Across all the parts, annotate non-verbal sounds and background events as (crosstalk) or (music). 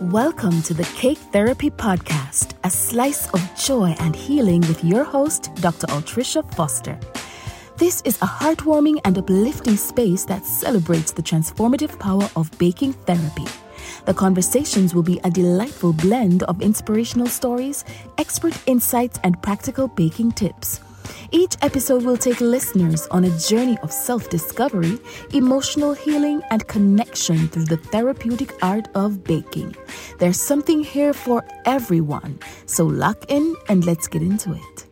Welcome to the Cake Therapy Podcast, a slice of joy and healing with your host, Dr. Altricia Foster. This is a heartwarming and uplifting space that celebrates the transformative power of baking therapy. The conversations will be a delightful blend of inspirational stories, expert insights, and practical baking tips. Each episode will take listeners on a journey of self discovery, emotional healing, and connection through the therapeutic art of baking. There's something here for everyone, so lock in and let's get into it.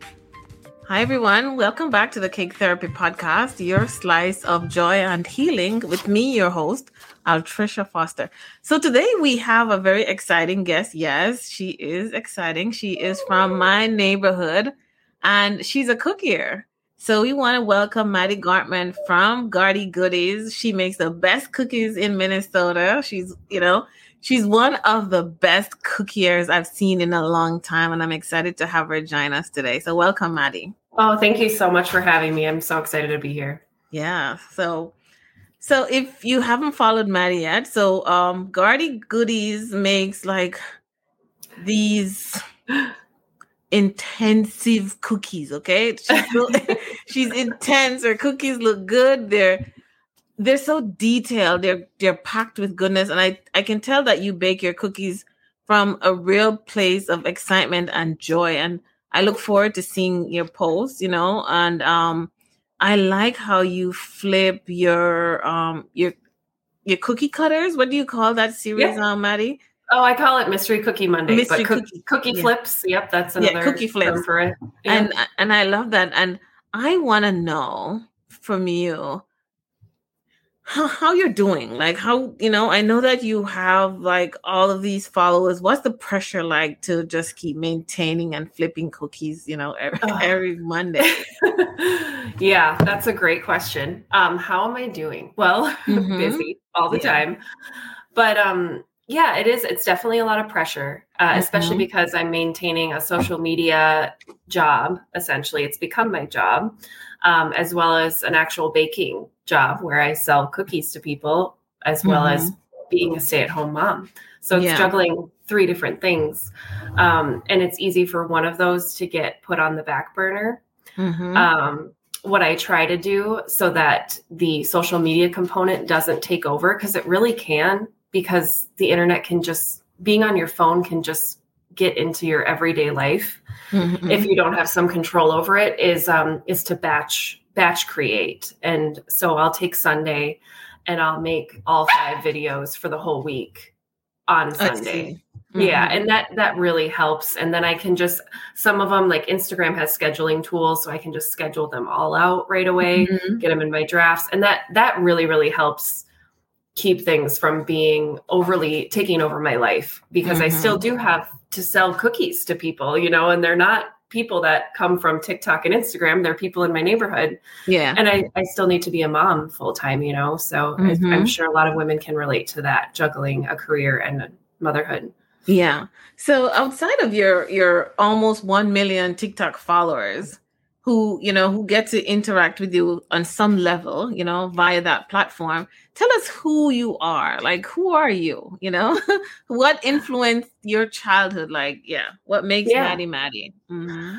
Hi, everyone. Welcome back to the Cake Therapy Podcast, your slice of joy and healing with me, your host, Altricia Foster. So, today we have a very exciting guest. Yes, she is exciting. She is from my neighborhood and she's a cookier. So we want to welcome Maddie Gartman from Garty Goodies. She makes the best cookies in Minnesota. She's, you know, she's one of the best cookiers I've seen in a long time, and I'm excited to have her join us today. So welcome, Maddie. Oh, thank you so much for having me. I'm so excited to be here. Yeah. So so if you haven't followed Maddie yet, so um Garty Goodies makes like these (gasps) (gasps) (gasps) (laughs) intensive cookies. Okay, she's, (laughs) she's intense. Her cookies look good. They're they're so detailed. They're they're packed with goodness, and I I can tell that you bake your cookies from a real place of excitement and joy. And I look forward to seeing your posts. You know, and um, I like how you flip your um your your cookie cutters. What do you call that series, yeah. um, Maddie? Oh, I call it Mystery Cookie Monday. Mystery but cookie, cookie yeah. flips. Yep, that's another yeah, cookie flips for it. Yeah. And and I love that. And I want to know from you how, how you're doing. Like how you know, I know that you have like all of these followers. What's the pressure like to just keep maintaining and flipping cookies? You know, every, oh. every Monday. (laughs) yeah, that's a great question. Um, how am I doing? Well, (laughs) mm-hmm. busy all the time. But um yeah, it is. It's definitely a lot of pressure, uh, mm-hmm. especially because I'm maintaining a social media job. Essentially, it's become my job, um, as well as an actual baking job where I sell cookies to people, as well mm-hmm. as being a stay at home mom. So it's yeah. juggling three different things. Um, and it's easy for one of those to get put on the back burner. Mm-hmm. Um, what I try to do so that the social media component doesn't take over, because it really can because the internet can just being on your phone can just get into your everyday life mm-hmm. if you don't have some control over it is um is to batch batch create and so i'll take sunday and i'll make all five videos for the whole week on sunday mm-hmm. yeah and that that really helps and then i can just some of them like instagram has scheduling tools so i can just schedule them all out right away mm-hmm. get them in my drafts and that that really really helps keep things from being overly taking over my life because mm-hmm. I still do have to sell cookies to people, you know, and they're not people that come from TikTok and Instagram. They're people in my neighborhood. Yeah. And I, I still need to be a mom full time, you know. So mm-hmm. I, I'm sure a lot of women can relate to that, juggling a career and motherhood. Yeah. So outside of your your almost one million TikTok followers, who you know who get to interact with you on some level you know via that platform. Tell us who you are. Like who are you? You know (laughs) what influenced your childhood? Like yeah what makes yeah. maddie maddie? Mm-hmm.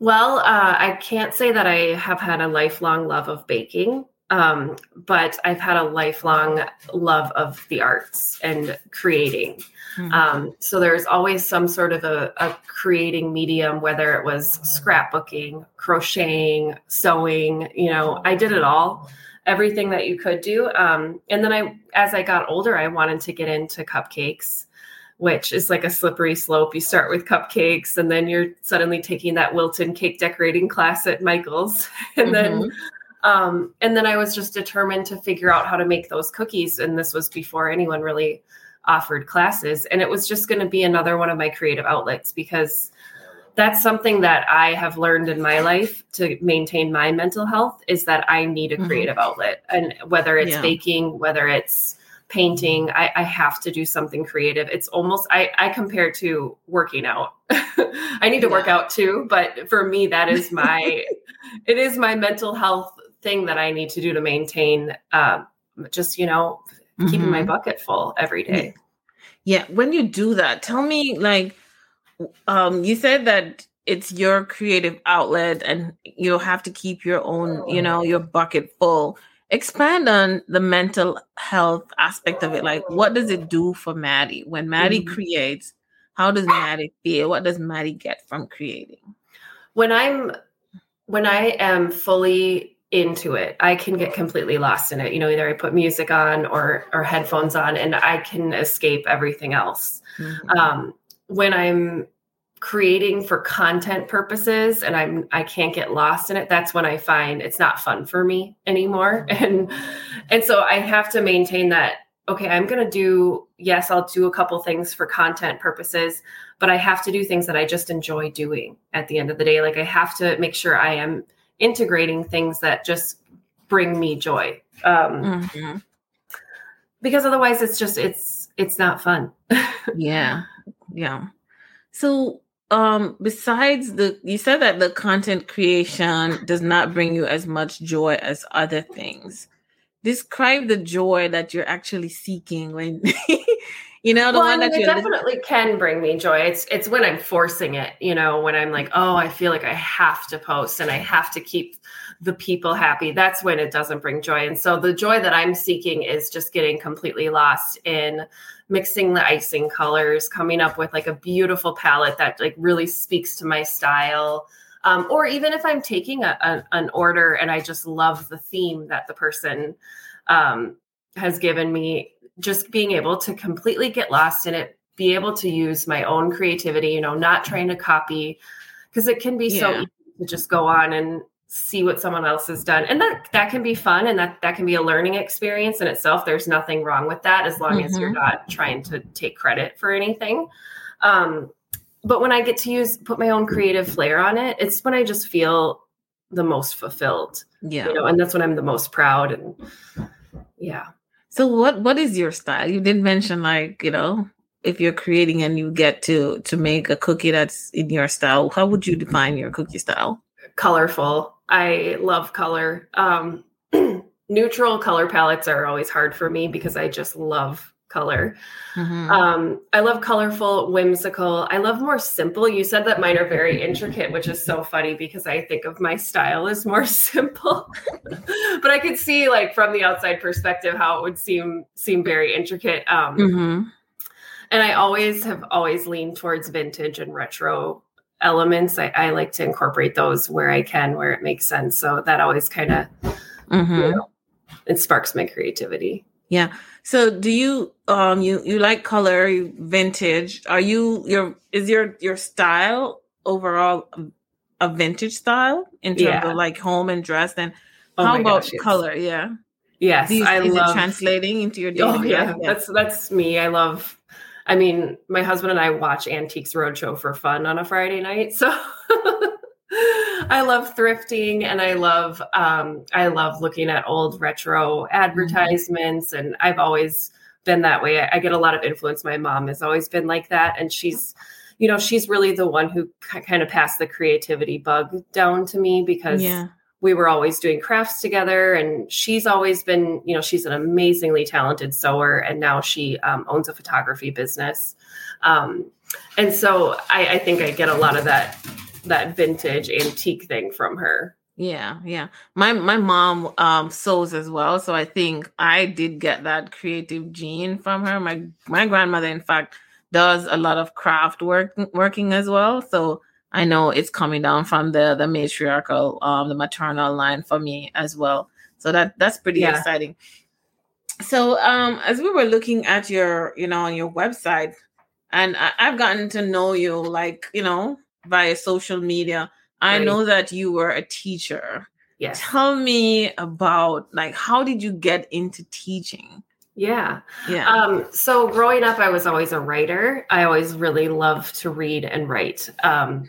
well uh, i can't say that i have had a lifelong love of baking um, but I've had a lifelong love of the arts and creating. Mm-hmm. Um, so there's always some sort of a, a, creating medium, whether it was scrapbooking, crocheting, sewing. You know, I did it all, everything that you could do. Um, and then I, as I got older, I wanted to get into cupcakes which is like a slippery slope. You start with cupcakes and then you're suddenly taking that Wilton cake decorating class at Michael's. (laughs) And mm-hmm. then um, and then I was just determined to figure out how to make those cookies. And this was before anyone really offered classes. And it was just going to be another one of my creative outlets because that's something that I have learned in my life to maintain my mental health is that I need a mm-hmm. creative mm-hmm. outlet. And whether it's yeah. baking, whether it's painting, I, I, have to do something creative. It's almost I, I compare to working out. (laughs) I need to yeah. work out too, but for me, that is my (laughs) it is my mental health thing that I need to do to maintain uh, just, you know, mm-hmm. keeping my mm-hmm. bucket full every day. Yeah. When you do that, tell me like um you said that it's your creative outlet and you'll have to keep your own, you know, your bucket full. Expand on the mental health aspect of it. Like what does it do for Maddie when Maddie mm-hmm. creates? How does Maddie feel? What does Maddie get from creating? When I'm when I am fully into it, I can get completely lost in it. You know, either I put music on or or headphones on and I can escape everything else. Mm-hmm. Um, when I'm creating for content purposes and I'm I can't get lost in it, that's when I find it's not fun for me anymore. Mm-hmm. And and so I have to maintain that okay, I'm going to do yes, I'll do a couple things for content purposes, but I have to do things that I just enjoy doing at the end of the day. Like I have to make sure I am integrating things that just bring me joy. Um mm-hmm. because otherwise it's just it's it's not fun. (laughs) yeah. Yeah. So um besides the you said that the content creation does not bring you as much joy as other things describe the joy that you're actually seeking when (laughs) you know the well, one I mean, that you definitely can bring me joy. It's it's when i'm forcing it you know when i'm like oh i feel like i have to post and i have to keep the people happy. That's when it doesn't bring joy. And so the joy that i'm seeking is just getting completely lost in mixing the icing colors, coming up with like a beautiful palette that like really speaks to my style. Um, or even if I'm taking a, a, an order and I just love the theme that the person um, has given me, just being able to completely get lost in it, be able to use my own creativity, you know, not trying to copy, because it can be yeah. so easy to just go on and see what someone else has done and that that can be fun and that that can be a learning experience in itself there's nothing wrong with that as long mm-hmm. as you're mm-hmm. not trying to take credit for anything um, but when i get to use put my own creative flair on it it's when i just feel the most fulfilled yeah you know and that's when i'm the most proud and yeah so what what is your style? You did mention like you know if you're creating and you get to to make a cookie that's in your style how would you define your cookie style? Colorful. I love color. Um, (clears throat) neutral color palettes are always hard for me because I just love color. Mm-hmm. Um, I love colorful, whimsical. I love more simple. You said that mine are very intricate, which is so funny because I think of my style as more (laughs) simple. (laughs) but I could see like from the outside perspective how it would seem seem very intricate. Um, mm-hmm. And I always have always leaned towards vintage and retro elements I, I, like to incorporate those where i can where it makes sense so that always kind of mm-hmm. you know, it sparks my creativity yeah so do you um you you like color you vintage are you your is your your style overall a vintage style in terms yeah. of like home and dress and oh how about gosh, color yeah yes you, I is love, it translating into your oh, yeah. yeah that's that's me i love I mean, my husband and I watch Antiques Roadshow for fun on a Friday night. So (laughs) I love thrifting and I love um, I love looking at old retro advertisements and I've always been that way. I, I get a lot of influence. My mom has always been like that and she's you know, she's really the one who kind of passed the creativity bug down to me because yeah we were always doing crafts together and she's always been you know she's an amazingly talented sewer and now she um, owns a photography business um, and so I, I think i get a lot of that that vintage antique thing from her yeah yeah my my mom um sews as well so i think i did get that creative gene from her my my grandmother in fact does a lot of craft work working as well so I know it's coming down from the the matriarchal, um, the maternal line for me as well. So that that's pretty yeah. exciting. So um, as we were looking at your, you know, on your website, and I, have gotten to know you, like you know, via social media. I right. know that you were a teacher. Yes. Tell me about like how did you get into teaching? Yeah. Yeah. Um, so growing up, I was always a writer. I always really loved to read and write. Um,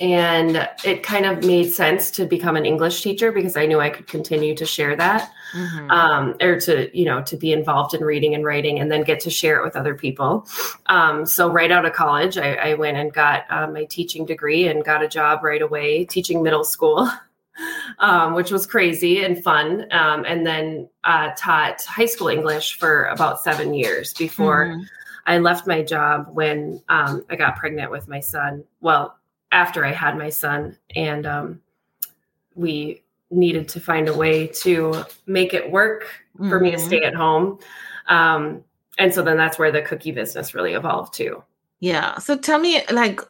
and it kind of made sense to become an english teacher because i knew i could continue to share that mm-hmm. um, or to you know to be involved in reading and writing and then get to share it with other people um, so right out of college i, I went and got um, my teaching degree and got a job right away teaching middle school (laughs) um, which was crazy and fun um, and then uh, taught high school english for about seven years before mm-hmm I left my job when um, I got pregnant with my son. Well, after I had my son, and um, we needed to find a way to make it work for mm-hmm. me to stay mm-hmm. at home. Um, and so then that's where the cookie business really evolved too. Yeah. So tell me, like,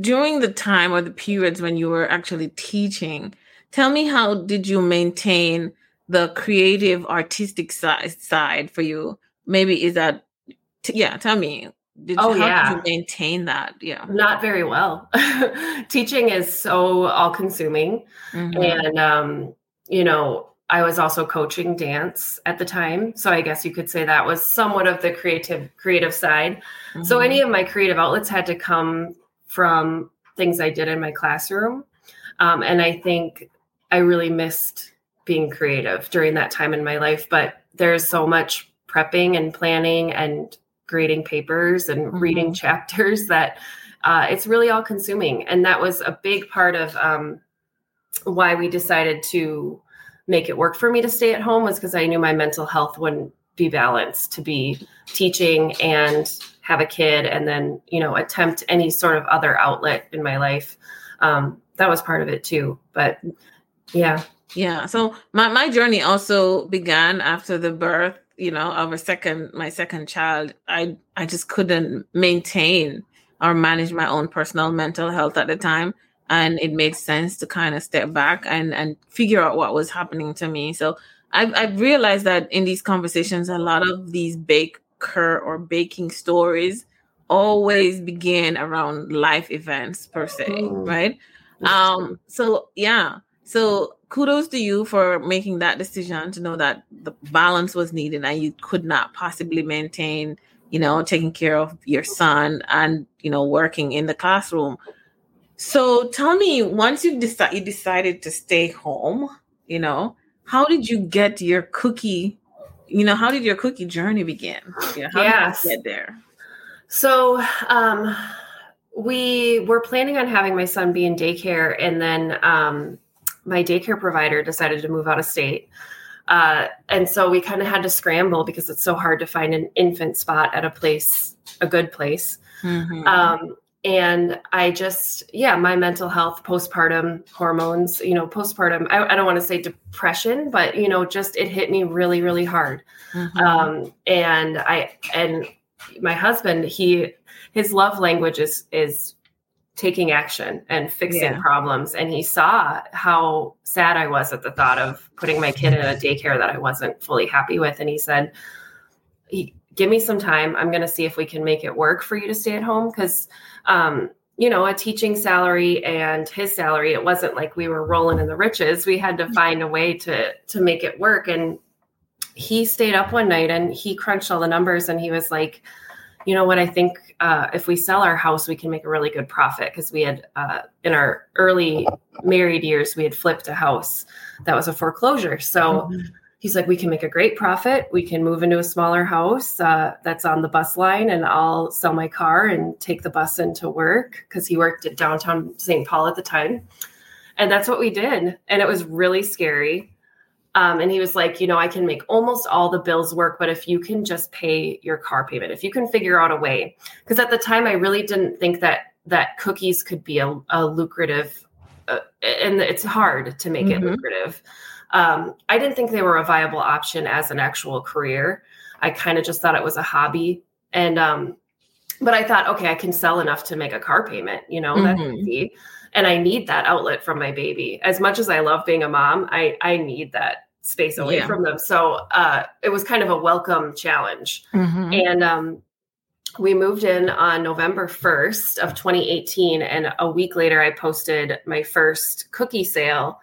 during the time or the periods when you were actually teaching, tell me how did you maintain the creative artistic side side for you? Maybe is that t- yeah, tell me. Did oh, yeah. did maintain that? Yeah. Not very well. (laughs) Teaching is so all consuming. Mm-hmm. And um, you know, I was also coaching dance at the time. So I guess you could say that was somewhat of the creative creative side. Mm-hmm. So any of my creative outlets had to come from things I did in my classroom. Um, and I think I really missed being creative during that time in my life. But there's so much prepping and planning and grading papers and mm-hmm. reading chapters (laughs) that uh, it's really all consuming. And that was a big part of um, why we decided to make it work for me to stay at home was because I knew my mental health wouldn't be balanced to be teaching and have a kid and then you know attempt any sort of other outlet in my life. Um, that was part of it too but yeah. Yeah. So my, my journey also began after the birth you know of a second my second child i i just couldn't maintain or manage my own personal mental health at the time. And it made sense to kind of step back and and figure out what was happening to me. So I've, I've realized that in these conversations a lot of these baker or baking stories always begin around life events per se mm. right? Um so yeah. So kudos to you for making that decision to know that the balance was needed and you could not possibly maintain you know taking care of your son and you know working in the classroom so tell me, once you decide you decided to stay home, you know, how did you get your cookie? You know, how did your cookie journey begin? You know, how yes. did you get there? So um, we were planning on having my son be in daycare, and then um, my daycare provider decided to move out of state. Uh, and so we kind of had to scramble because it's so hard to find an infant spot at a place, a good place. Mm-hmm. Um, and I just, yeah, my mental health, postpartum hormones, you know, postpartum, I, I don't want to say depression, but, you know, just it hit me really, really hard. Mm-hmm. Um, and I, and my husband, he, his love language is, is taking action and fixing yeah. problems. And he saw how sad I was at the thought of putting my kid in a daycare that I wasn't fully happy with. And he said, he, give me some time. I'm going to see if we can make it work for you to stay at home. Cause, um, you know, a teaching salary and his salary, it wasn't like we were rolling in the riches. We had to find a way to, to make it work. And he stayed up one night and he crunched all the numbers and he was like, you know what, I think uh, if we sell our house, we can make a really good profit. Cause we had, uh, in our early married years, we had flipped a house that was a foreclosure. So, mm-hmm he's like, we can make a great profit. We can move into a smaller house uh, that's on the bus line, and I'll sell my car and take the bus into work because he worked at downtown St. Paul at the time. And that's what we did. And it was really scary. Um, and he was like, you know, I can make almost all the bills work, but if you can just pay your car payment, if you can figure out a way, because at the time I really didn't think that that cookies could be a, a lucrative, uh, and it's hard to make mm-hmm. it lucrative um, I didn't think they were a viable option as an actual career. I kind of just thought it was a hobby. And, um, but I thought, okay, I can sell enough to make a car payment, you know, mm-hmm. that's easy. And I need that outlet from my baby. As much as I love being a mom, I, I need that space away yeah. from them. So uh, it was kind of a welcome challenge. Mm-hmm. And um, we moved in on November 1st of 2018. And a week later, I posted my first cookie sale.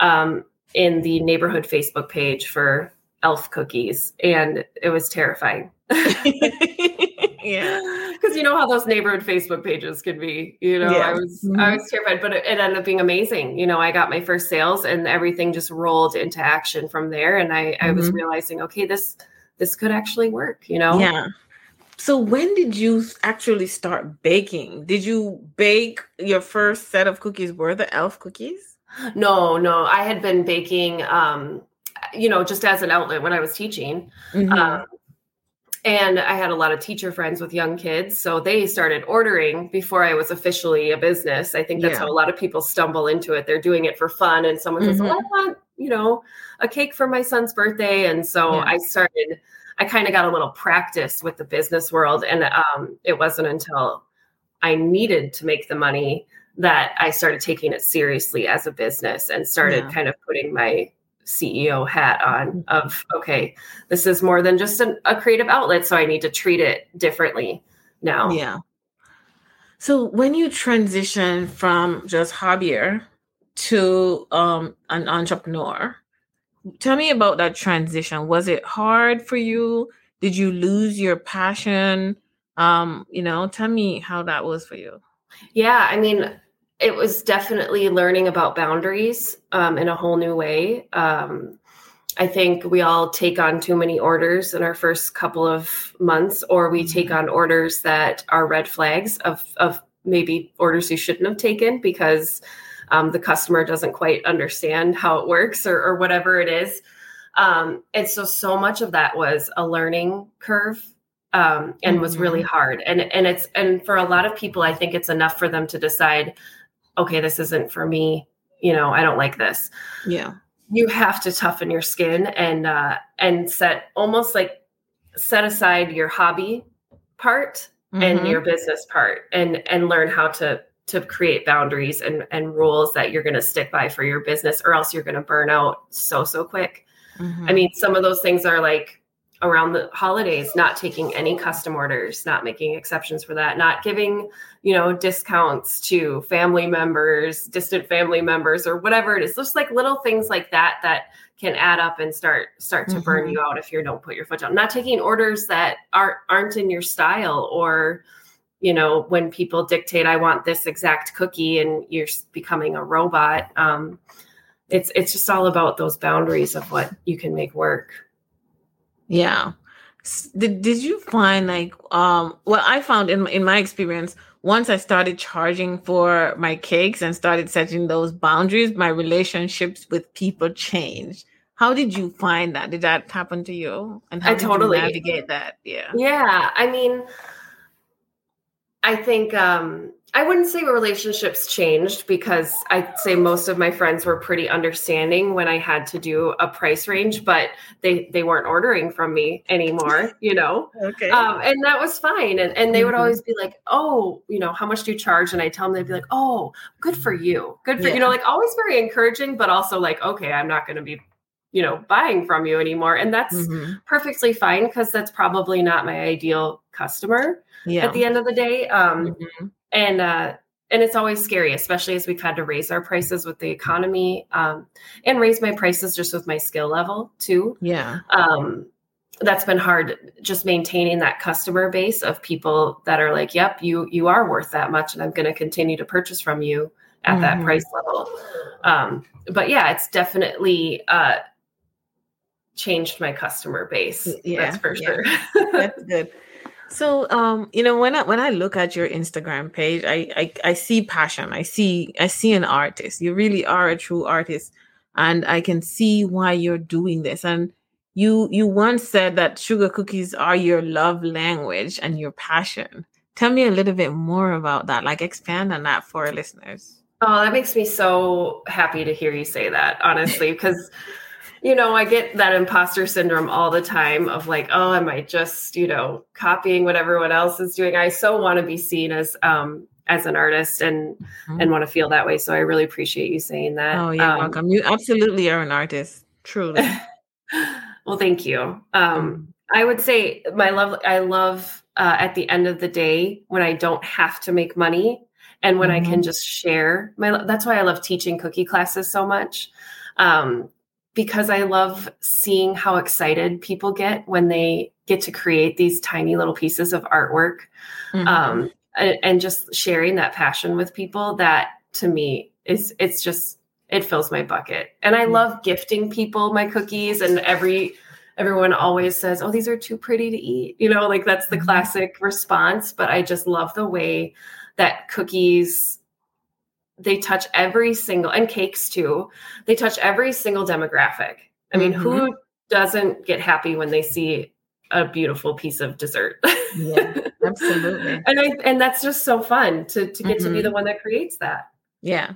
Um, in the neighborhood Facebook page for elf cookies and it was terrifying. (laughs) (laughs) yeah. (laughs) Cuz you know how those neighborhood Facebook pages can be, you know. Yeah. I was mm-hmm. I was terrified, but it, it, ended up being amazing. You know, I got my first sales and everything just rolled into action from there and I mm-hmm. I was mm-hmm. realizing, okay, this this could actually work, you know. Yeah. So when did you actually start baking? Did you bake your first set of cookies were the elf cookies? No, no. I had been baking, um, you know, just as an outlet when I was teaching. Mm-hmm. Um, and I had a lot of teacher friends with young kids. So they started ordering before I was officially a business. I think that's yeah. how a lot of people stumble into it. They're doing it for fun. And someone mm-hmm. says, oh, I want, you know, a cake for my son's birthday. And so yeah. I started, I kind of got a little practice with the business world. And um, it wasn't until I needed to make the money that I started taking it seriously as a business and started yeah. kind of putting my CEO hat on of okay, this is more than just an, a creative outlet, so I need to treat it differently now. Yeah. So when you transition from just hobbyer to um, an entrepreneur, tell me about that transition. Was it hard for you? Did you lose your passion? Um, you know, tell me how that was for you. Yeah, I mean, it was definitely learning about boundaries um, in a whole new way. Um, I think we all take on too many orders in our first couple of months, or we take mm-hmm. on orders that are red flags of, of maybe orders you shouldn't have taken because um, the customer doesn't quite understand how it works or, or whatever it is. Um, and so, so much of that was a learning curve um, and mm-hmm. was really mm-hmm. hard. And and it's and for a lot of people, I think it's enough for them to decide okay, this isn't for me. You know, I don't like this. Yeah. You have to toughen your skin and uh and set almost like set aside your hobby part mm-hmm. and your business part and and learn how to to create boundaries and and rules that you're going to stick by for your business or else you're going to burn out so so quick. Mm-hmm. I mean, some of those things are like around the holidays not taking any custom orders not making exceptions for that not giving you know discounts to family members distant family members or whatever it is. Just like little things like that that can add up and start start to mm-hmm. burn you out if you don't put your foot down. Not taking orders that aren't aren't in your style or you know when people dictate i want this exact cookie and you're becoming a robot um, it's it's just all about those boundaries of what you can make work yeah. Did, did you find like um well I found in in my experience once I started charging for my cakes and started setting those boundaries my relationships with people changed. How did you find that? Did that happen to you? And how I totally navigate that? Yeah. Yeah, I mean I think um I wouldn't say relationships changed because I'd say most of my friends were pretty understanding when I had to do a price range, but they they weren't ordering from me anymore, (laughs) you know. okay. Um, and that was fine. And and they would mm-hmm. always be like, "Oh, you know, how much do you charge?" And I tell them they'd be like, "Oh, good for you, good for yeah. you know." Like always very encouraging, but also like, "Okay, I'm not going to be." You know buying from you anymore and that's mm-hmm. perfectly fine because that's probably not my ideal customer yeah. at the end of the day um, mm-hmm and uh, and it's always scary, especially as we've had to raise our prices with the economy, um, and raise my prices just with my skill level too. Yeah. Um, that's been hard just maintaining that customer base of people that are like yep you you are worth that much and i'm going to continue to purchase from you at mm-hmm. that price level um, but yeah it's definitely uh, changed my customer base yeah that's for sure that's good so, um, you know, when I when I look at your Instagram page, I, I I see passion. I see I see an artist. You really are a true artist, and I can see why you're doing this. And you you once said that sugar cookies are your love language and your passion. Tell me a little bit more about that. Like expand on that for our listeners. Oh, that makes me so happy to hear you say that, honestly, (laughs) because you know, I get that imposter syndrome all the time of like, oh, am I just, you know, copying what everyone else is doing? I so want to be seen as um as an artist and mm-hmm. and want to feel that way. So I really appreciate you saying that. Oh, you're um, welcome. You absolutely are an artist. Truly. (laughs) well, thank you. Um mm-hmm. I would say my love I love uh, at the end of the day when I don't have to make money and when mm-hmm. I can mm-hmm. just share my that's why I love teaching cookie classes so much. Um, because I love seeing how excited people get when they get to create these tiny little pieces of artwork mm-hmm. um, and, and, just sharing that passion with people that to me is it's just it fills my bucket and i mm-hmm. love gifting people my cookies and every everyone always says oh these are too pretty to eat you know like that's the mm-hmm. classic response but i just love the way that cookies they touch every single and cakes too they touch every single demographic i mean mm-hmm. who doesn't get happy when they see a beautiful piece of dessert. Yeah, absolutely. (laughs) and I and that's just so fun to to get mm-hmm. to be the Mm-hmm. one that creates that. Yeah.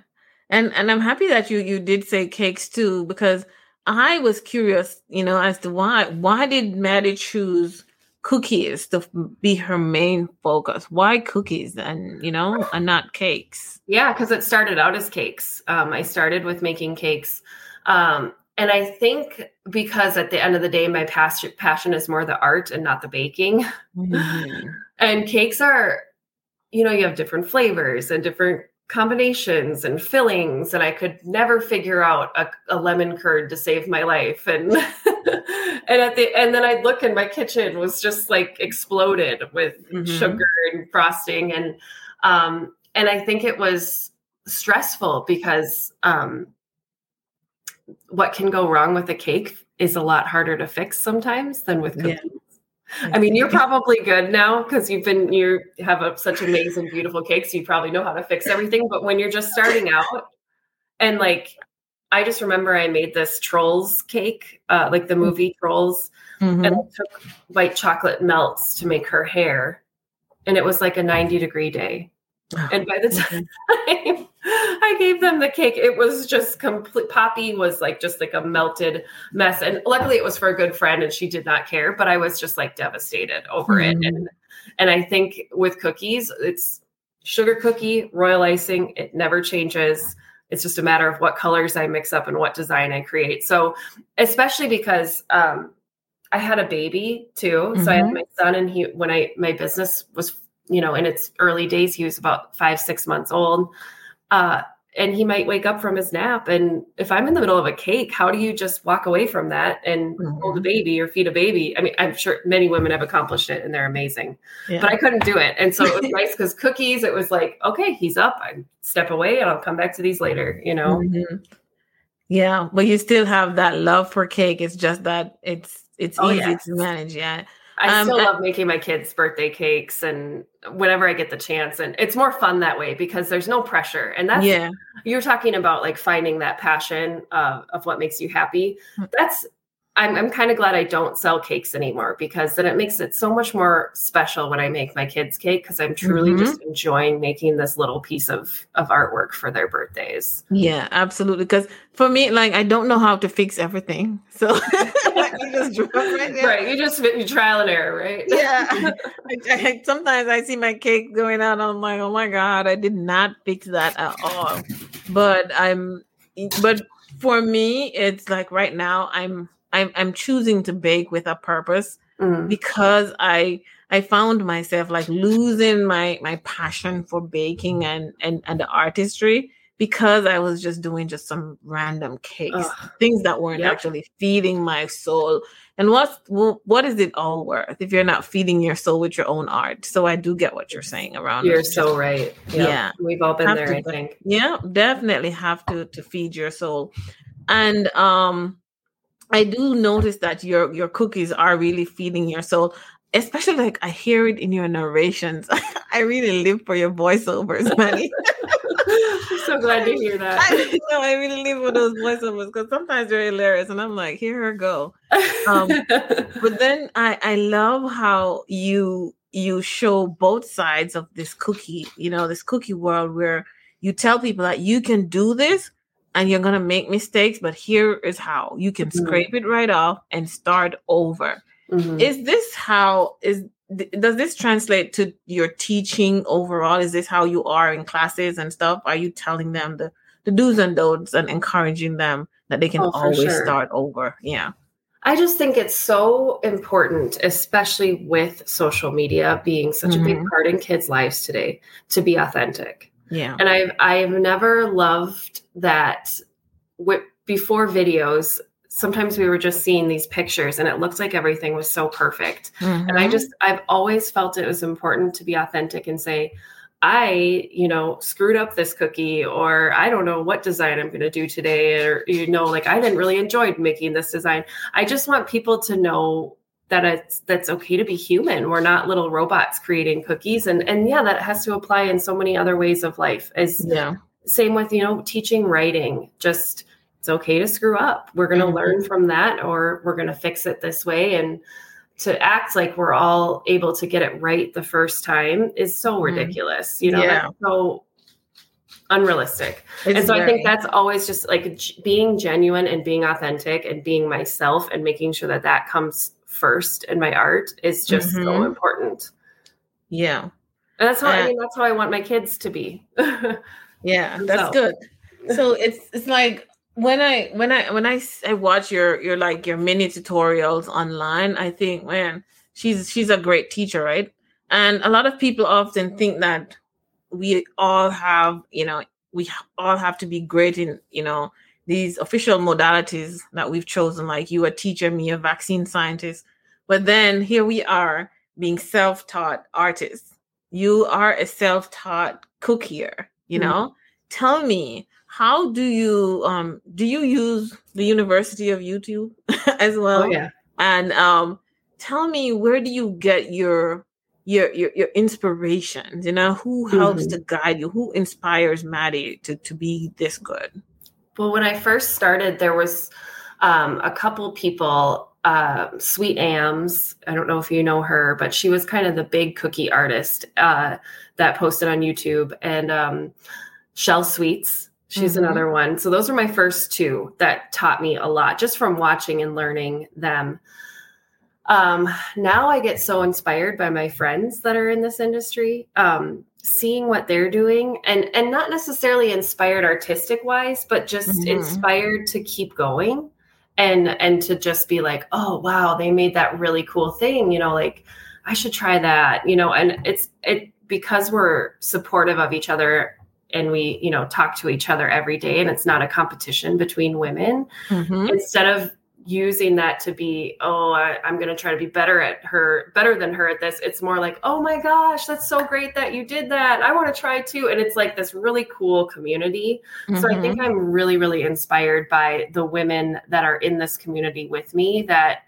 And and I'm happy that you you did say cakes too because I was curious, you know, as to why why did Maddie choose cookies to be her main focus? Why cookies and you know and not cakes? Yeah, because it started out as cakes. Um, I started with making cakes, um, and I think because at the end of the day, my passion passion is more the art and not the baking. Mm-hmm. (laughs) and cakes are, you know, you have different flavors and different combinations and fillings and i could never figure out a, a lemon curd to save my life and (laughs) and at the and then i'd look and my kitchen was just like exploded with mm-hmm. sugar and frosting and um and i think it was stressful because um what can go wrong with a cake is a lot harder to fix sometimes than with cookies yeah. I mean, you're probably good now because you've been you have a, such amazing, beautiful cakes. You probably know how to fix everything. But when you're just starting out, and like, I just remember I made this trolls cake, uh, like the movie Trolls, mm-hmm. and I took white chocolate melts to make her hair, and it was like a 90 degree day. Oh, and by the time okay. (laughs) (laughs) I gave them the cake, it was just complete. Poppy was like just like a melted mess. And luckily it was for a good friend and she did not care, but I was just like devastated over mm. it. And, and I think with cookies, it's sugar cookie, royal icing, it never changes. It's just a matter of what colors I mix up and what design I create. So, especially because um, I had a baby too. Mm-hmm. So I had my son, and he, when I, my business was you know, in its early days, he was about five, six months old. Uh, and he might wake up from his nap. And if I'm in the middle of a cake, how do you just walk away from that and mm-hmm. hold a baby or feed a baby? I mean, I'm sure many women have accomplished it and they're amazing, yeah. but I couldn't do it. And so it was (laughs) nice because cookies, it was like, okay, he's up. I step away and I'll come back to these later, you know? Mm-hmm. Yeah. But you still have that love for cake. It's just that it's, it's oh, easy to manage. Yeah. I um, still love making my kids birthday cakes and whenever I get the chance. And it's more fun that way because there's no pressure. And that's, yeah. you're talking about like finding that passion uh, of what makes you happy. Hmm. That's, I'm, I'm kind of glad I don't sell cakes anymore because then it makes it so much more special when I make my kids cake because I'm truly mm-hmm. just enjoying making this little piece of of artwork for their birthdays. Yeah, absolutely. Because for me, like I don't know how to fix everything, so (laughs) just (laughs) right, right, you just you trial and error, right? Yeah. (laughs) I, I, sometimes I see my cake going out, I'm like, oh my god, I did not fix that at all. But I'm, but for me, it's like right now I'm I'm I'm choosing to bake with a purpose mm. because I I found myself like losing my my passion for baking and and and the artistry because I was just doing just some random cakes, Ugh. things that weren't yep. actually feeding my soul. And what's what is it all worth if you're not feeding your soul with your own art? So I do get what you're saying around. You're so right. Yep. Yeah, we've all been have there. To, I think. Yeah, definitely have to to feed your soul, and um I do notice that your your cookies are really feeding your soul. Especially like I hear it in your narrations. (laughs) I really live for your voiceovers, (laughs) Maddie. I'm so glad to hear that. I know I really live for those voiceovers because sometimes they're hilarious, and I'm like, here her go. Um, (laughs) but then I I love how you you show both sides of this cookie, you know, this cookie world where you tell people that you can do this, and you're going to make mistakes, but here is how you can mm-hmm. scrape it right off and start over. Mm-hmm. Is this how is does this translate to your teaching overall? Is this how you are in classes and stuff? Are you telling them the the do's and don'ts and encouraging them that they can oh, always sure. start over? Yeah. I just think it's so important, especially with social media being such mm-hmm. a big mm-hmm. part in kids' lives today, to be authentic. Yeah. And I've I've never loved that w- before videos sometimes we were just seeing these pictures and it looked like everything was so perfect. Mm-hmm. And I just I've always felt it was important to be authentic and say I, you know, screwed up this cookie or I don't know what design I'm going to do today or you know like I didn't really enjoy making this design. I just want people to know that it's that's okay to be human. We're not little robots creating cookies, and and yeah, that has to apply in so many other ways of life. As yeah, same with you know teaching writing. Just it's okay to screw up. We're going to mm-hmm. learn from that, or we're going to fix it this way. And to act like we're all able to get it right the first time is so mm-hmm. ridiculous. You know, yeah. so unrealistic. It's and so very... I think that's always just like being genuine and being authentic and being myself and making sure that that comes first in my art is just mm-hmm. so important. Yeah. And that's how I mean that's how I want my kids to be. (laughs) yeah, that's so. good. So it's it's like when I when I when I, I watch your your like your mini tutorials online, I think, man, she's she's a great teacher, right? And a lot of people often think that we all have, you know, we all have to be great in, you know, these official modalities that we've chosen, like you a teacher, me a vaccine scientist. But then here we are being self-taught artists. You are a self-taught cookier, you mm-hmm. know? Tell me, how do you um do you use the University of YouTube (laughs) as well? Oh, yeah. And um tell me where do you get your your your, your inspirations you know who helps mm-hmm. to guide you who inspires maddie to to be this good well when i first started there was um, a couple people uh, SweetAmbs i don't know if you know her but she was kind of the big cookie artist uh, that posted on youtube and um, shell sweets she's mm-hmm. another one so those are my first two that taught me a lot just from watching and learning them um, now I get so inspired by my friends that are in this industry, um, seeing what they're doing, and and not necessarily inspired artistic wise, but just mm-hmm. inspired to keep going, and and to just be like, oh wow, they made that really cool thing, you know, like I should try that, you know, and it's it because we're supportive of each other and we you know talk to each other every day and it's not a competition between women mm-hmm. instead of using that to be oh I, am going to try to be better at her better than her at this it's more like oh my gosh that's so great that you did that i want to try too and it's like this really cool community mm-hmm. so i think mm-hmm. i'm really really inspired by the women that are in this community with me that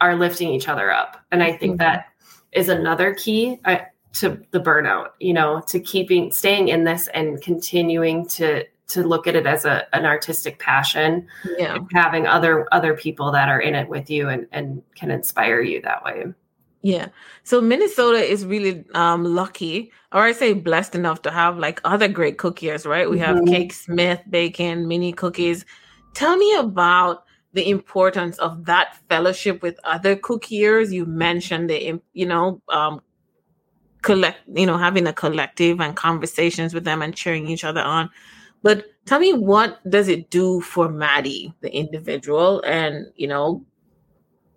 are lifting each other up and i think mm-hmm. that is another key I, to the burnout you know to keeping staying in this and continuing to to look at it as a an artistic passion yeah. having other other people that are in it with you and and can inspire you that way. Yeah. So minnesota is really um lucky or i say blessed enough to have like other great cookies right? We have mm-hmm. cake smith bacon mini cookies. Tell me about the importance of that fellowship with other cookiers. You mentioned the you know um collect you know having a collective and conversations with them and cheering each other on but tell me what does it do for Maddie, the individual, and you know,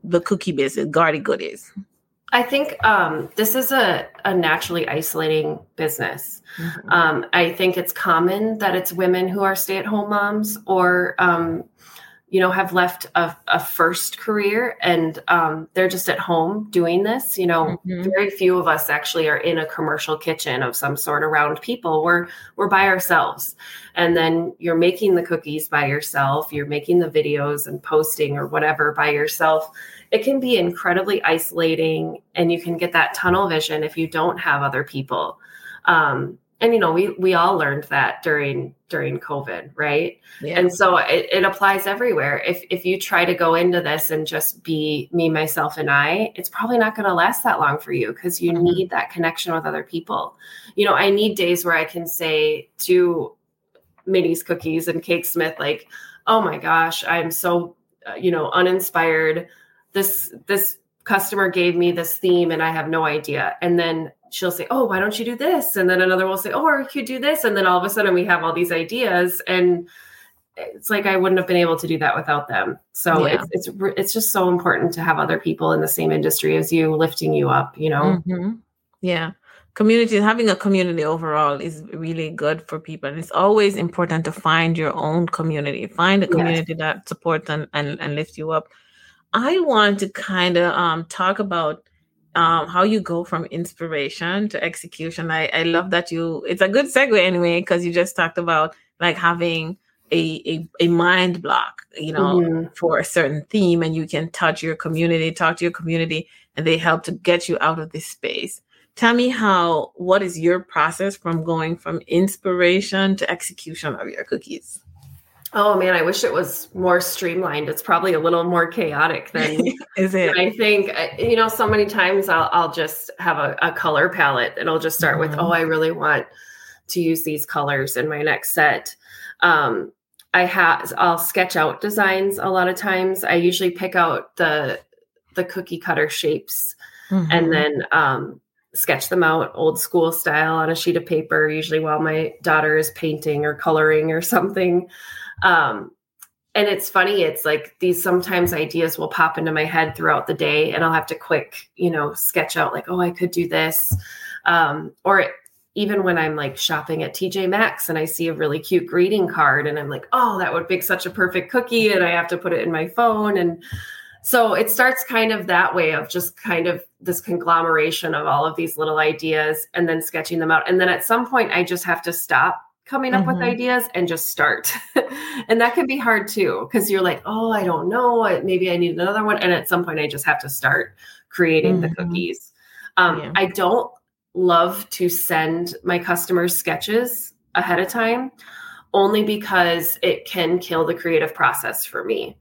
the cookie business, Garty Goodies? I think um, this is a, a naturally isolating business. Mm-hmm. Um, I think it's common that it's women who are stay at home moms or um, you know have left a, a first career and um, they're just at home doing this you know mm-hmm. very few of us actually are in a commercial kitchen of some sort around people. We're we're by ourselves. And then you're making the cookies by yourself you're making the videos and posting or whatever by yourself. It can be incredibly isolating and you can get that tunnel vision if you don't have other people. Um, and you know we we all learned that during during covid right? Yeah. and so it, it applies everywhere. If if you try to go into this and just be me myself and i it's probably not going to last that long for you because you mm-hmm. need that connection with other people. You know i need days where i can say to minis cookies and cake smith like oh my gosh i'm so uh, you know uninspired. This this customer gave me this theme and i have no idea. And then she'll say, "Oh, why don't you do this?" And then another will say, "Oh, or you could do this." And then all of a sudden, we have all these ideas, and it's like I wouldn't have been able to do that without them. So yeah. it's it's it's just so important to have other people in the same industry as you lifting you up. You know. Mm-hmm. Yeah. Community having a community overall is really good for people. And it's always important to find your own community. Find a community yes. that supports and, and, and lift you up. I want to kind of um, talk about um, how you go from inspiration to execution. I, I love that you, it's a good segue anyway, because you just talked about like having a, a, a mind block, you know, mm-hmm. for a certain theme and you can touch your community, talk to your community, and they help to get you out of this space. Tell me how, what is your process from going from inspiration to execution of your cookies? Oh man, I wish it was more streamlined. It's probably a little more chaotic (laughs) than is it? I think you know. So many times I'll I'll just have a, a color palette, and I'll just start mm-hmm. with, oh, I really want to use these colors in my next set. Um, I have I'll sketch out designs a lot of times. I usually pick out the the cookie cutter shapes, mm-hmm. and then um, sketch them out old school style on a sheet of paper. Usually while my daughter is painting or coloring or something. Um, and it's funny, it's like these sometimes ideas will pop into my head throughout the day, and I'll have to quick, you know, sketch out like, oh, I could do this. Um, or it, even when I'm like shopping at TJ Maxx and I see a really cute greeting card, and I'm like, oh, that would make such a perfect cookie, and I have to put it in my phone. And so it starts kind of that way of just kind of this conglomeration of all of these little ideas and then sketching them out. And then at some point, I just have to stop coming up mm-hmm. with ideas and just start. (laughs) and that can be hard too, because you're like, oh, I don't know. Maybe I need another one. And at some point, I just have to start creating mm-hmm. the cookies. Um, yeah. I don't love to send my customers sketches ahead of time only because it can kill the creative process for me.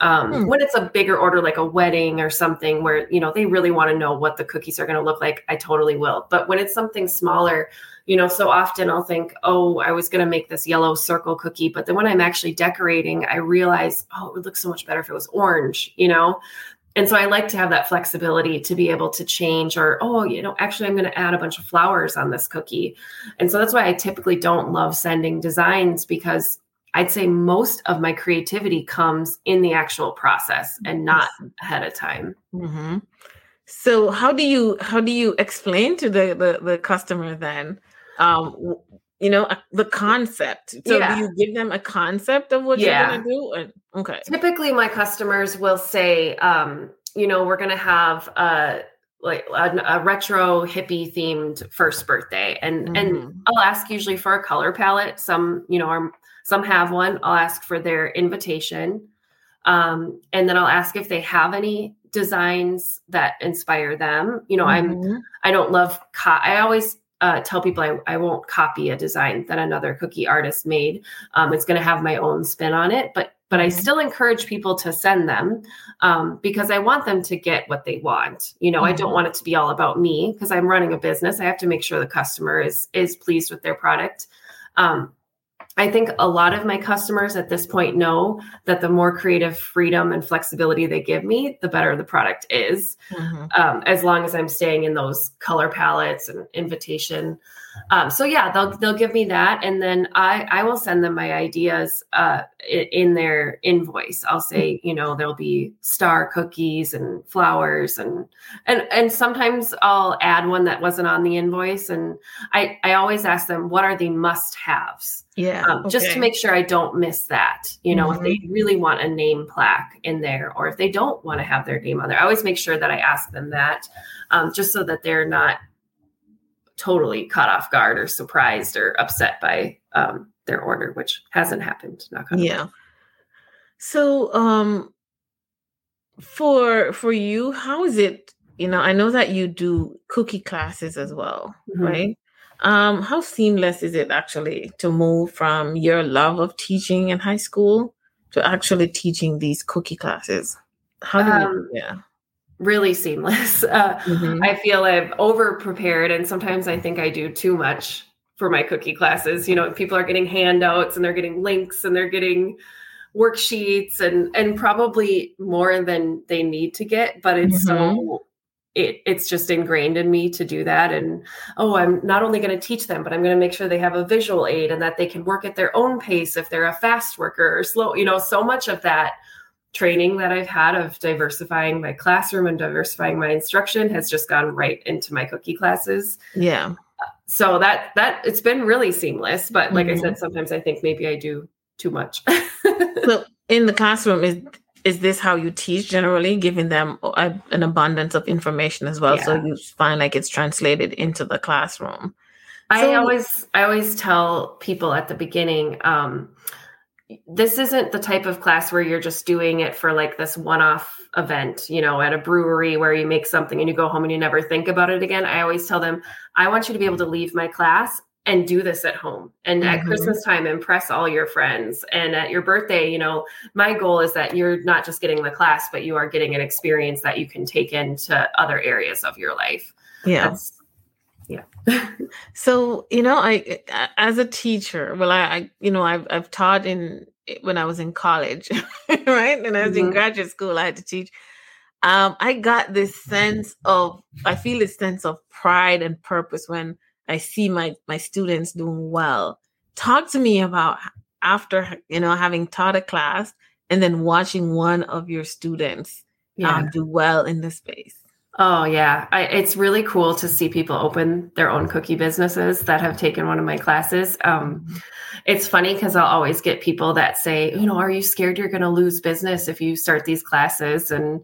Um, hmm. When it's a bigger order, like a wedding or something where, you know, they really want to know what the cookies are going to look like, I totally will. But when it's something smaller, you know, so often I'll think, oh, I was going to make this yellow circle cookie. But then when I'm actually decorating, I realize, oh, it would look so much better if it was orange, you know? And so I like to have that flexibility to be able to change or, oh, you know, actually, I'm going to add a bunch of flowers on this cookie. And so that's why I typically don't love sending designs because I'd say most of my creativity comes in the actual process and not ahead of time. Mm-hmm. So how do you how do you explain to the the, the customer then um, you know, the concept. So yeah. do you give them a concept of what yeah. you're going to do? Okay. Typically, my customers will say, um, you know, we're going to have a like a, a, retro hippie themed first birthday, and mm-hmm. and I'll ask usually for a color palette. Some, you know, are, some have one. I'll ask for their invitation, um, and then I'll ask if they have any designs that inspire them. You know, mm-hmm. I'm I don't love. Co- I always uh, tell people I, I won't copy a design that another cookie artist made. Um, it's going to have my own spin on it, but but I mm-hmm. still encourage people to send them um, because I want them to get what they want. You know, mm-hmm. I don't mm-hmm. want it to be all about me because I'm running a business. I have to make sure the customer is is pleased with their product. Um, I think a lot of my customers at this point know that the more creative freedom and flexibility they give me, the better the product is. Mm-hmm. Um, as long as I'm staying in those color palettes and invitation um, so yeah, they'll they'll give me that, and then I I will send them my ideas uh, in their invoice. I'll say you know there'll be star cookies and flowers and and and sometimes I'll add one that wasn't on the invoice, and I I always ask them what are the must haves. Yeah, um, okay. just to make sure I don't miss that. You know, mm-hmm. if they mm-hmm. really want a name plaque in there, or if they don't want to have their name on there, I always make sure that I ask them that, um, just so that they're not totally caught off guard or surprised or upset by um, their order, which hasn't happened. yeah. So, um, for for you, how is it? You know, I know that you do cookie classes as well, mm-hmm. right? Um, how seamless is it actually to move from your love of teaching in high school to actually teaching these cookie classes? How do um, you, yeah really seamless. (laughs) Uh, mm-hmm. I feel I've over prepared, and sometimes I think I do too much for my cookie classes. You know, people are getting handouts and they're getting links and they're getting worksheets and and probably more than they need to get, but it's mm-hmm. so it, it's just ingrained in me to do that and oh i'm not only going to teach them but i'm going to make sure they have a visual aid and that they can work at their own pace if they're a fast worker or slow you know so much of that training that I've had of diversifying my classroom and diversifying my instruction has just gone right into my cookie classes. Yeah. So that that it's been really seamless, but like mm-hmm. I said sometimes I think maybe I do too much. (laughs) so in the classroom is is this how you teach generally giving them a, an abundance of information as well yeah. so you find like it's translated into the classroom. I so, always I always tell people at the beginning um this isn't the type of class where you're just doing it for like this one-off event, you know, at a brewery where you make something and you go home and you never think about it again. I always tell them, I want you to be able to leave my class and do this at home and mm-hmm. at christmas time impress all your friends and at your birthday you know my goal is that you're not just getting the class but you are getting an experience that you can take into other areas of your life yeah That's, yeah. So you know i as a teacher well I, I, you know i've i've taught in when i was in college (laughs) right? And i was mm-hmm. in graduate school i had to teach. Um i got this sense of i feel this sense of pride and purpose when i see my my students doing well. Talk to me about after you know having taught a class and then watching one of your students yeah. um, do well in the space Oh yeah, I, it's really cool to see people open their own cookie businesses that have taken one of my classes. Um, it's funny because I'll always get people that say, you know, are you scared you're going to lose business if you start these classes? And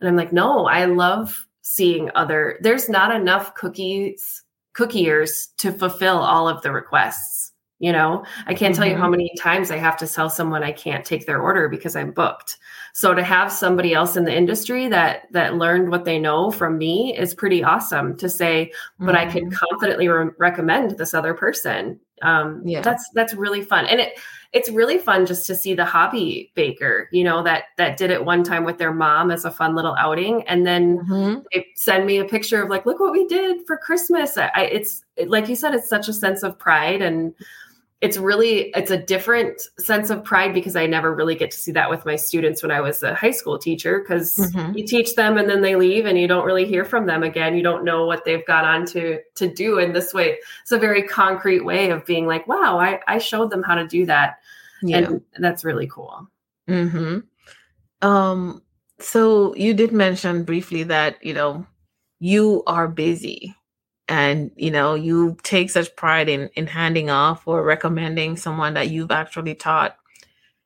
and I'm like, no, I love seeing other. There's not enough cookies cookiers to fulfill all of the requests. You know, I can't mm-hmm. tell you how mm-hmm. many times I have to tell someone I can't take their order because I'm booked. So to have somebody else in the industry that that learned what they know from me is pretty awesome to say, but mm-hmm. I can mm-hmm. confidently re- recommend this other person. Um, yeah, that's that's really fun, and it it's really fun just to see the hobby baker, you know, that that did it one time with their mom as a fun little outing, and then mm-hmm. they send me a picture of like, look what we did for Christmas. I, it's like you said, it's such a sense of pride and it's really it's a different sense of pride because i never really get to see that with my students when i was a high school teacher because mm-hmm. you teach them and then they leave and you don't really hear from them again. You don't know what they've got on to to do in this way. It's a very concrete way of being like wow i i showed them how to do that. Yeah. and that's really cool. Hmm um so you did mention briefly that you know you are busy and you know you take such pride in in handing off or recommending someone that you've actually taught.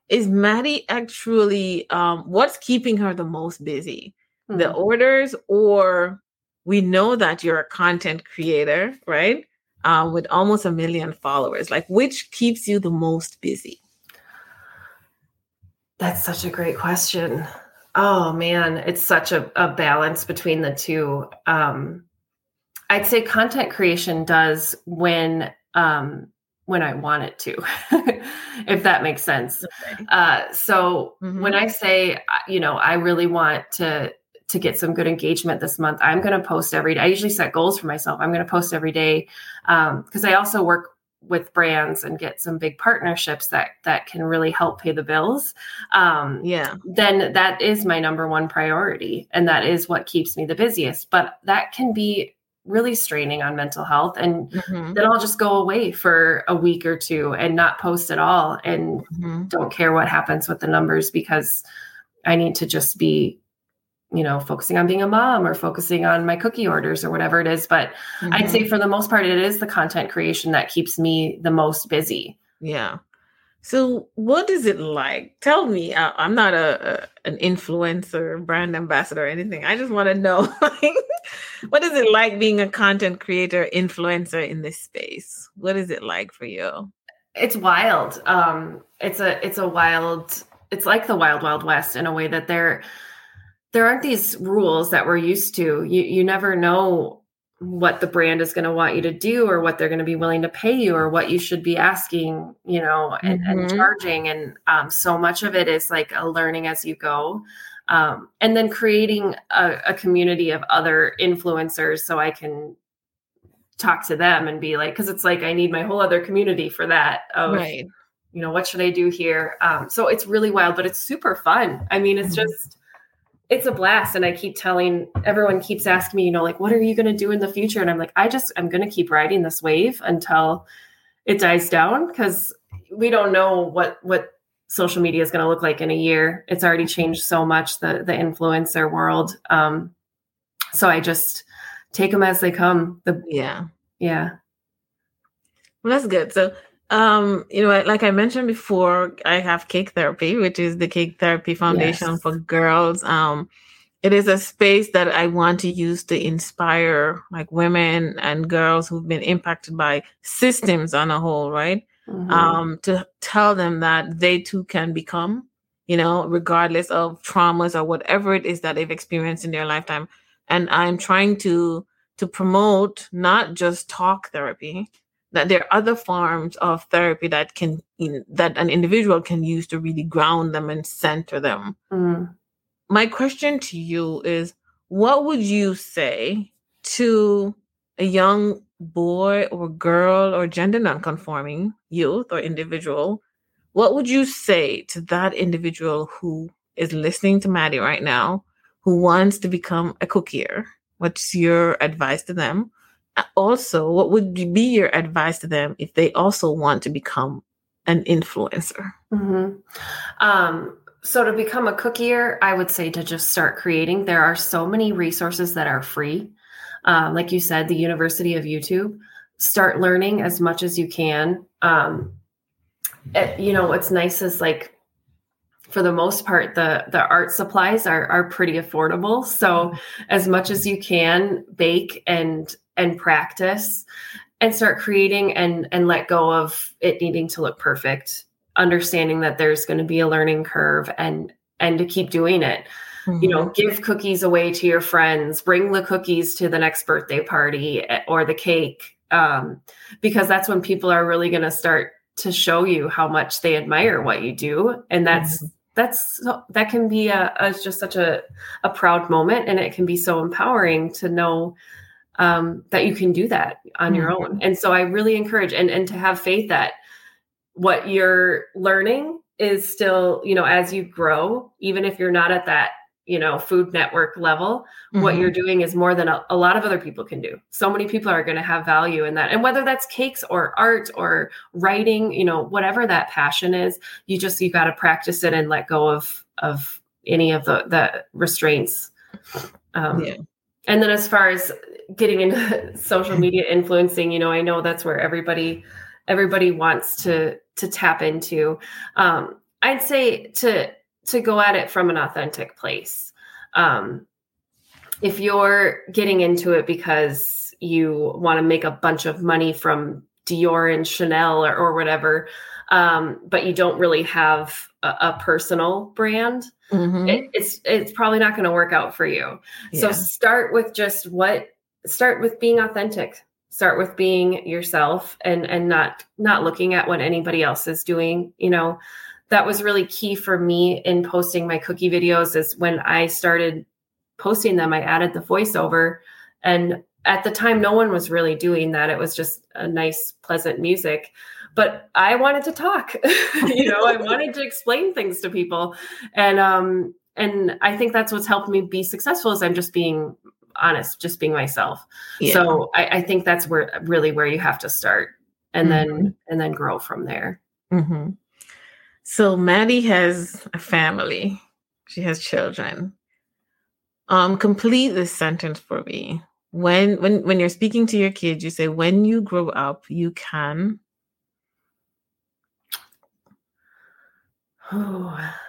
Is maddie actually um what's keeping her the most busy? Mm-hmm. the orders or we know that you're a content creator right? Uh, with almost a million followers. Like which keeps you the most busy? That's such a great question. Oh man. It's such a, a balance between the two. Um I'd say content creation does when um, when I want it to, (laughs) if that makes sense. Okay. Uh, so mm-hmm. when I say, uh, you know, I really want to to get some good engagement this month, I'm going to post every day. I usually set goals for myself. I'm going to post every day because um, I also work with brands and get some big partnerships that that can really help pay the bills um yeah then that is my number one priority and that is what keeps me the busiest but that can be really straining on mental health and mm-hmm. then i'll just go away for a week or two and not post at all and mm-hmm. don't care what happens with the numbers because i need to just be you know focusing on being a mom or focusing on my cookie orders or whatever it is but mm-hmm. i'd say for the most part it is the content creation that keeps me the most busy yeah so, what is it like? Tell me. I, am not a, a, an influencer, brand ambassador, or anything. I just want to know, (laughs) what is it like being a content creator, influencer in this space? What is it like for you? It's wild. Um, it's a it's a wild. It's like the wild wild west in a way that there there aren't these rules that we're used to. You you never know what the brand is going to want you to do or what they're going to be willing to pay you or what you should be asking you know and, mm-hmm. and charging and um, so much of it is like a learning as you go um, and then creating a, a, community of other influencers so i can talk to them and be like because it's like i need my whole other community for that of right. you know what should i do here um, so it's really wild but it's super fun i mean it's mm-hmm. just it's a blast. And i keep telling everyone keeps asking me you know like what are you going to do in the future? And i'm like i just i'm going to keep riding this wave until it dies down because we don't know what what social media is going to look like in a year. It's already changed so much the the influencer world. Um so i just take them as they come. The yeah. Yeah. Well that's good. So um, you know, like I mentioned before, I have Cake Therapy, which is the Cake Therapy Foundation yes. for girls. Um, it is a space that I want to use to inspire like women and girls who've been impacted by systems on a whole, right? Mm-hmm. Um, to tell them that they too can become, you know, regardless of traumas or whatever it is that they've experienced in their lifetime. And I'm trying to to promote not just talk therapy, that there are other forms of therapy that can that an individual can use to really ground them and center them. Mm. My question to you is what would you say to a young boy or girl or gender nonconforming youth or individual? What would you say to that individual who is listening to Maddie right now, who wants to become a cookier? What's your advice to them? Also, what would be your advice to them if they also want to become an influencer? Mm-hmm. Um, so to become a cookier, I would say to just start creating. There are so many resources that are free. Um, like you said, the University of YouTube. Start learning as much as you can. Um, it, you know, what's nice is like for the most part the the art supplies are are pretty affordable so as much as you can bake and and practice and start creating and and let go of it needing to look perfect understanding that there's going to be a learning curve and and to keep doing it mm-hmm. you know mm-hmm. give cookies away to your friends bring the cookies to the next birthday party eh, or the cake um, because that's when people are really going to start to show you how much they admire what you do and that's mm-hmm. that's that can be a, a, just such a, a proud moment and it can be so empowering to know um, that you can do that on mm-hmm. your own and so i really encourage and and to have faith that what you're learning is still, you know, as you grow, even if you're not at that, you know, food network level, mm-hmm. what you're doing is more than a, a, lot of other people can do. So many people are going to have value in that. And whether that's cakes or art or writing, you know, whatever that passion is, you just, you got to practice it and let go of, of any of the, the restraints. Um, yeah. And then as far as getting into (laughs) social media influencing, you know, I know that's where everybody, everybody wants to to tap into. Um, I'd say to to go at it from an authentic place. Um, if you're getting into it because you want to make a bunch of money from Dior and Chanel or, or whatever, um, but you don't really have a, a personal brand, mm-hmm. it, it's it's probably not going to work out for you. Yeah. So start with just what start with being authentic. Start with being yourself and and not not looking at what anybody else is doing. You know that was really key for me in posting my cookie videos is when i started posting them i added the voiceover. And at the time no one was really doing that. It was just a nice pleasant music. But i wanted to talk (laughs) you know i (laughs) wanted to explain things to people. And um and i think that's what's helped me be successful is i'm just being honest, just being myself. Yeah. So I, I, think that's where really where you have to start and mm-hmm. then and then grow from there. Mm-hmm. So Maddie has a family. She has children. Um, complete this sentence for me. When when when you're speaking to your kids, you say, when you grow up, you can. Oh. (sighs)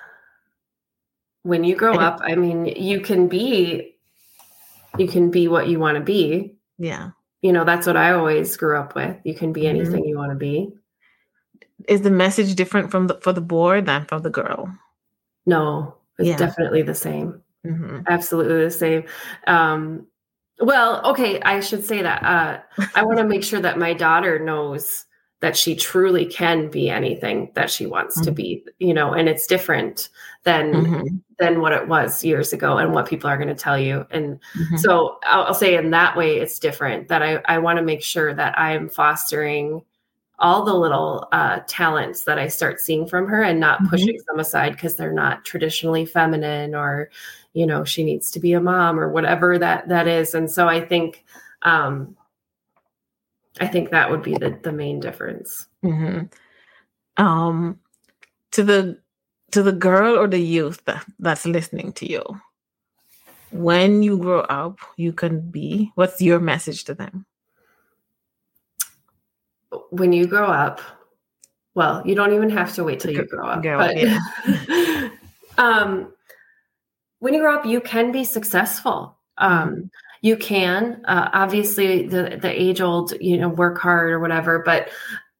When you grow up, I mean, you can be you can be what you want to be. Yeah. You know, that's what I always grew up with. You can be mm-hmm. anything mm-hmm. you want to be. Is the message different from the for the boy than for the girl? No, it's yeah. definitely the same. Mm-hmm. Absolutely the same. Um, well, okay, I should say that. Uh, I want to make sure that my daughter knows that she truly can be anything that she wants mm-hmm. to be, you know, and it's different than mm-hmm. than what it was years ago and what people are going to tell you. And mm-hmm. so I'll, I'll, say in that way it's different that I, I want to make sure that I am fostering all the little uh, talents that I start seeing from her and not mm-hmm. pushing them aside because they're not traditionally feminine or, you know, she needs to be a mom or whatever that that is. And so I think um, I think that would be the the main difference. Mm-hmm. Um, to the to the girl or the youth that, that's listening to you, when you grow up, you can be. What's your message to them? When you grow up, well, you don't even have to wait till you grow up. Grow but, yeah. (laughs) um, when you grow up, you can be successful. Um, mm-hmm you can uh, obviously the the age old you know work hard or whatever but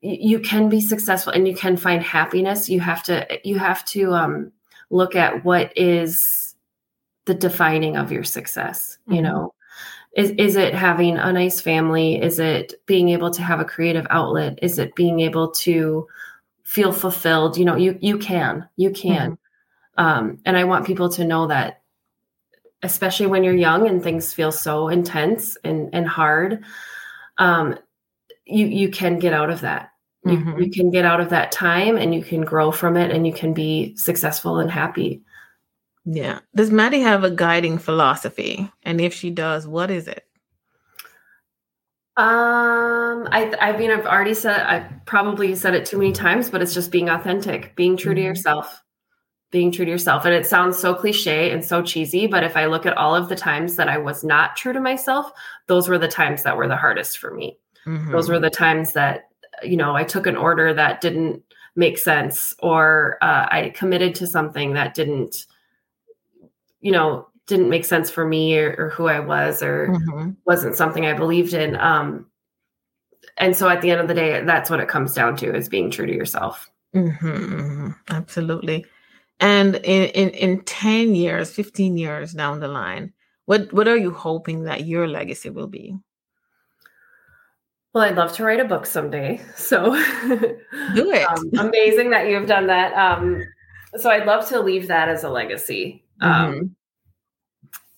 you can be successful and you can find happiness. You have to you have to um, look at what is the defining of your success mm-hmm. you know? Is is it having a nice family? Is it being able to have a creative outlet? Is it being able to feel fulfilled? You know you you can you can. Mm-hmm. um, and i want people to know that especially when you're young and things feel so intense and and hard um, you you can get out of that you, mm-hmm. you can get out of that time and you can grow from it and you can be successful and happy yeah. Does Maddie have a guiding philosophy? And if she does, what is it? Um, I I mean, I've already said I probably said it too many times, but it's just being authentic, being true mm-hmm. to yourself, being true to yourself. And it sounds so cliche and so cheesy, but if I look at all of the times that I was not true to myself, those were the times that were the hardest for me. Mm-hmm. Those were the times that you know I took an order that didn't make sense, or uh, I committed to something that didn't you know, didn't make sense for me or, or who I was or mm-hmm. wasn't something I believed in. Um, and so at the end of the day, that's what it comes down to is being true to yourself. Mm-hmm, mm-hmm. Absolutely. And in, in, in 10 years, 15 years down the line, what, what are you hoping that your legacy will be? Well, I'd love to write a book someday. So do (laughs) it. um, amazing that you've done that. Um, so I'd love to leave that as a legacy. Um,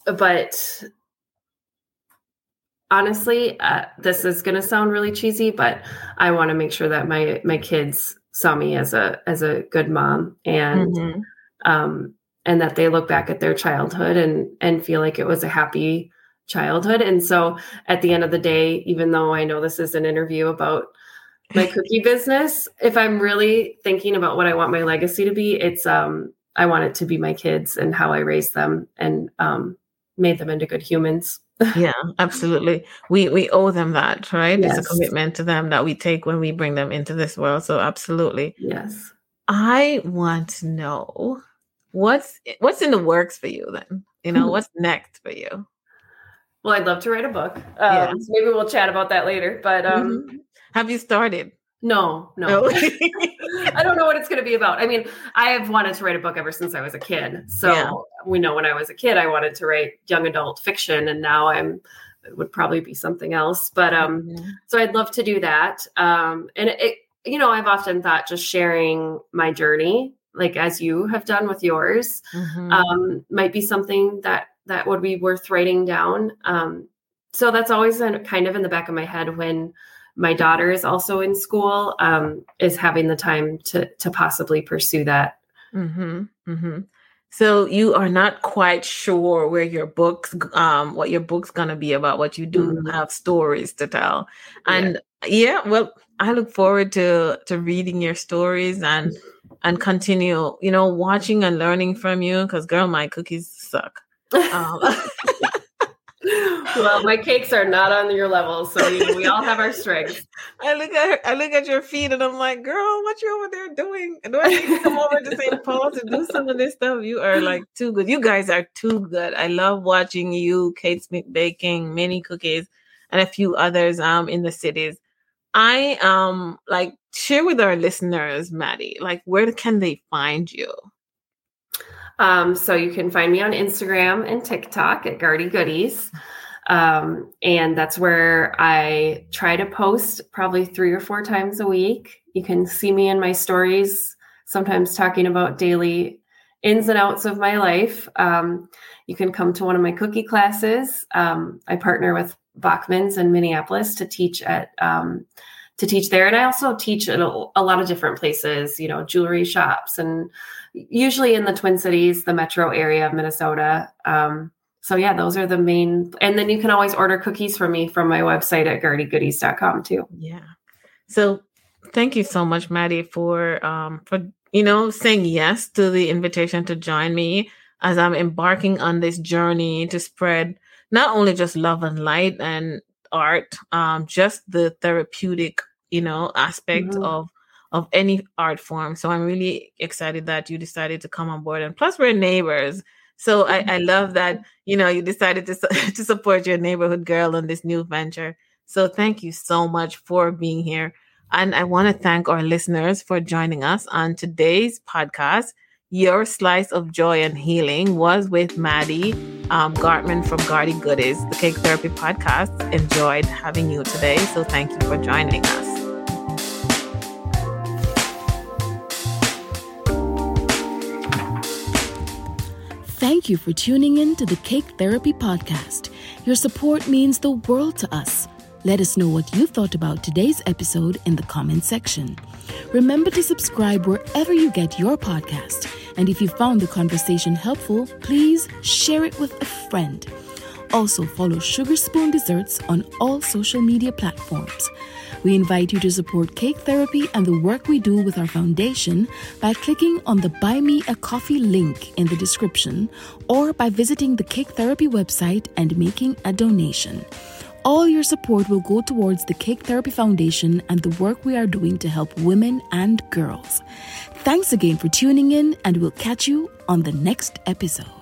mm-hmm. But honestly, uh, this is going to sound really cheesy, but I want to make sure that my my kids saw me as a as a good mom and mm-hmm. um, and that they look back at their childhood and and feel like it was a happy childhood. And so at the end of the day, even though I know this is an interview about my (laughs) cookie business, if I'm really thinking about what I want my legacy to be, it's um I want it to be my kids and how I raised them and um, made them into good humans. Yeah, absolutely. We we owe them that, right? Yes. It's a commitment to them that we take when we bring them into this world. So absolutely. Yes. I want to know what's what's in the works for you then? You know, (laughs) what's next for you? Well, I'd love to write a book. Um, yeah. so maybe we'll chat about that later. But um, mm-hmm. have you started? No, no. (laughs) (laughs) I don't know what it's going to be about. I mean, I have wanted to write a book ever since I was a kid. So yeah. we know when I was a kid, I wanted to write young adult fiction, and now I'm it would probably be something else. But um, mm-hmm. so I'd love to do that. Um, and it, you know, I've often thought just sharing my journey, like as you have done with yours, mm-hmm. um, might be something that that would be worth writing down. Um, so that's always kind of in the back of my head when my daughter is also in school um, is having the time to to possibly pursue that mm-hmm, mm-hmm. so you are not quite sure where your books um, what your book's going to be about what you do mm-hmm. have stories to tell and yeah. yeah well i look forward to to reading your stories and and continue you know watching and learning from you because girl my cookies suck (laughs) um, (laughs) well, my cakes are not on your level, so you know, we all have our strengths. (laughs) I look at her, I look at your feet, and I'm like, "Girl, what you over there doing? Do I need to come over to St. Paul to do some of this stuff? You are like too good. You guys are too good. I love watching you, Kate Smith baking mini cookies, and a few others um in the cities. I um like share with our listeners, Maddie, like where can they find you? Um, so you can find me on Instagram and TikTok at Garty Goodies. Um, and that's where I try to post probably three or four times a week. You can see me in my stories, sometimes talking about daily ins and outs of my life. Um, you can come to one of my cookie classes. Um, I partner with Bachman's in Minneapolis to teach at um, to teach there, and I also teach at a, a lot of different places. You know, jewelry shops and usually in the Twin Cities, the metro area of Minnesota. Um, so yeah, those are the main. And then you can always order cookies from me from my website at gartygoodies.com too. Yeah. So thank you so much, Maddie, for um for you know saying yes to the invitation to join me as I'm embarking on this journey to spread not only just love and light and art, um, just the therapeutic, you know, aspect mm-hmm. of of any art form. So I'm really excited that you decided to come on board. And plus, we're neighbors. So I, I love that you know you decided to (laughs) to support your neighborhood girl on this new venture. So thank you so much for being here. And I want to thank our listeners for joining us on today's podcast, Your Slice of Joy and Healing was with Maddie um, Gartman from Garty Goodies, the Cake Therapy Podcast. Enjoyed having you today. So thank you for joining us. Thank you for tuning in to the Cake Therapy Podcast. Your support means the world to us. Let us know what you thought about today's episode in the comment section. Remember to subscribe wherever you get your podcast. And if you found the conversation helpful, please share it with a friend. Also, follow Sugar Spoon Desserts on all social media platforms. We invite you to support Cake Therapy and the work we do with our foundation by clicking on the Buy Me a Coffee link in the description or by visiting the Cake Therapy website and making a donation. All your support will go towards the Cake Therapy Foundation and the work we are doing to help women and girls. Thanks again for tuning in, and we'll catch you on the next episode.